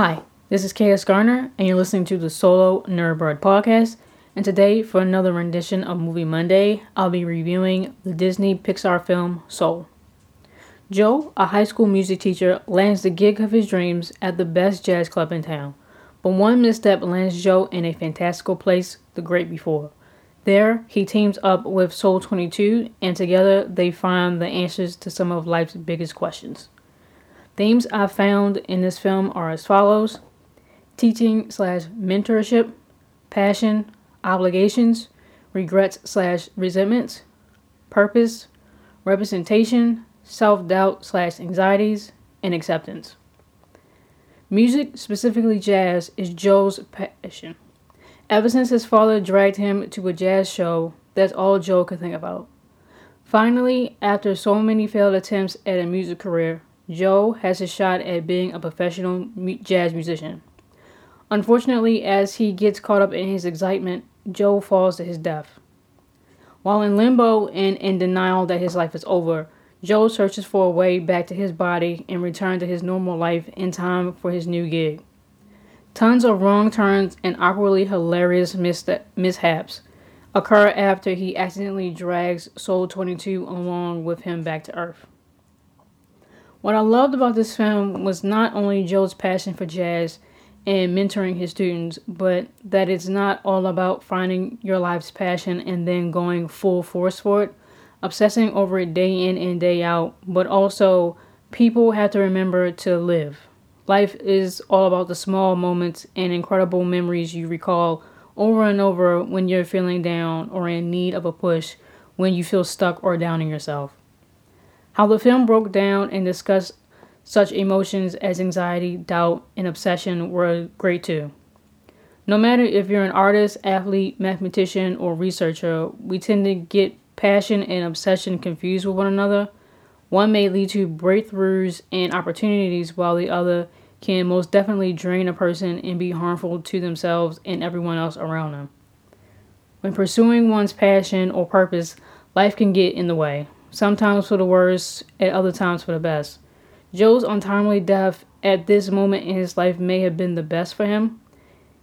Hi, this is KS Garner, and you're listening to the Solo Nerdbird podcast. And today, for another rendition of Movie Monday, I'll be reviewing the Disney Pixar film Soul. Joe, a high school music teacher, lands the gig of his dreams at the best jazz club in town. But one misstep lands Joe in a fantastical place the great before. There, he teams up with Soul 22, and together they find the answers to some of life's biggest questions. Themes I found in this film are as follows teaching slash mentorship, passion, obligations, regrets slash resentments, purpose, representation, self doubt slash anxieties, and acceptance. Music, specifically jazz, is Joe's passion. Ever since his father dragged him to a jazz show, that's all Joe could think about. Finally, after so many failed attempts at a music career, Joe has a shot at being a professional jazz musician. Unfortunately, as he gets caught up in his excitement, Joe falls to his death. While in limbo and in denial that his life is over, Joe searches for a way back to his body and return to his normal life in time for his new gig. Tons of wrong turns and awkwardly hilarious mishaps occur after he accidentally drags Soul 22 along with him back to Earth. What I loved about this film was not only Joe's passion for jazz and mentoring his students, but that it's not all about finding your life's passion and then going full force for it, obsessing over it day in and day out, but also people have to remember to live. Life is all about the small moments and incredible memories you recall over and over when you're feeling down or in need of a push when you feel stuck or down in yourself. How the film broke down and discussed such emotions as anxiety, doubt, and obsession were great too. No matter if you're an artist, athlete, mathematician, or researcher, we tend to get passion and obsession confused with one another. One may lead to breakthroughs and opportunities, while the other can most definitely drain a person and be harmful to themselves and everyone else around them. When pursuing one's passion or purpose, life can get in the way sometimes for the worse, at other times for the best. Joe's untimely death at this moment in his life may have been the best for him.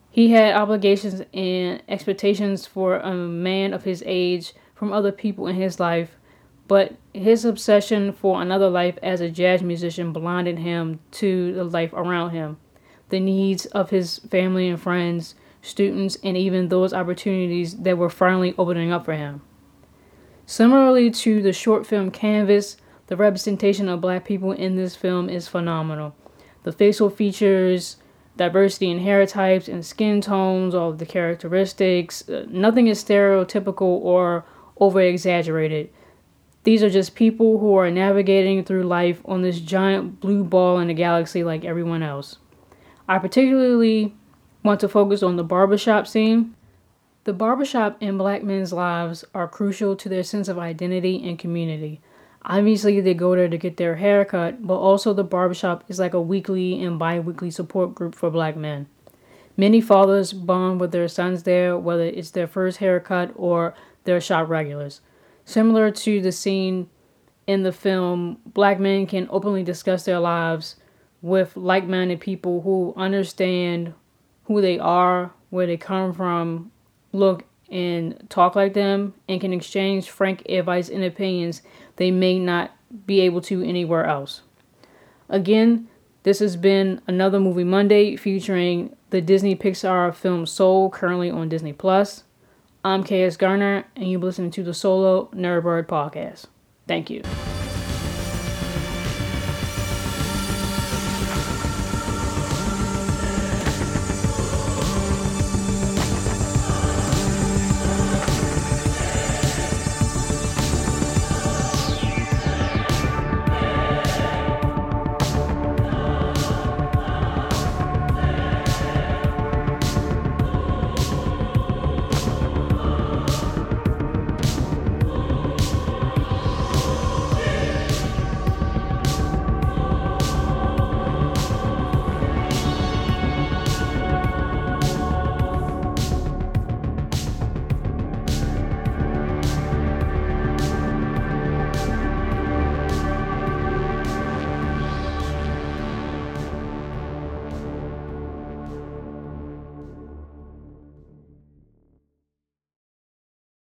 He had obligations and expectations for a man of his age from other people in his life, but his obsession for another life as a jazz musician blinded him to the life around him, the needs of his family and friends, students, and even those opportunities that were finally opening up for him. Similarly to the short film Canvas, the representation of black people in this film is phenomenal. The facial features, diversity in hair types and skin tones, all of the characteristics, uh, nothing is stereotypical or over exaggerated. These are just people who are navigating through life on this giant blue ball in the galaxy like everyone else. I particularly want to focus on the barbershop scene the barbershop in black men's lives are crucial to their sense of identity and community. Obviously, they go there to get their hair cut, but also the barbershop is like a weekly and bi weekly support group for black men. Many fathers bond with their sons there, whether it's their first haircut or their shop regulars. Similar to the scene in the film, black men can openly discuss their lives with like minded people who understand who they are, where they come from, look and talk like them and can exchange frank advice and opinions they may not be able to anywhere else. Again, this has been another Movie Monday featuring the Disney Pixar film Soul, currently on Disney Plus. I'm KS Garner, and you're listening to the Solo Nerdbird podcast. Thank you.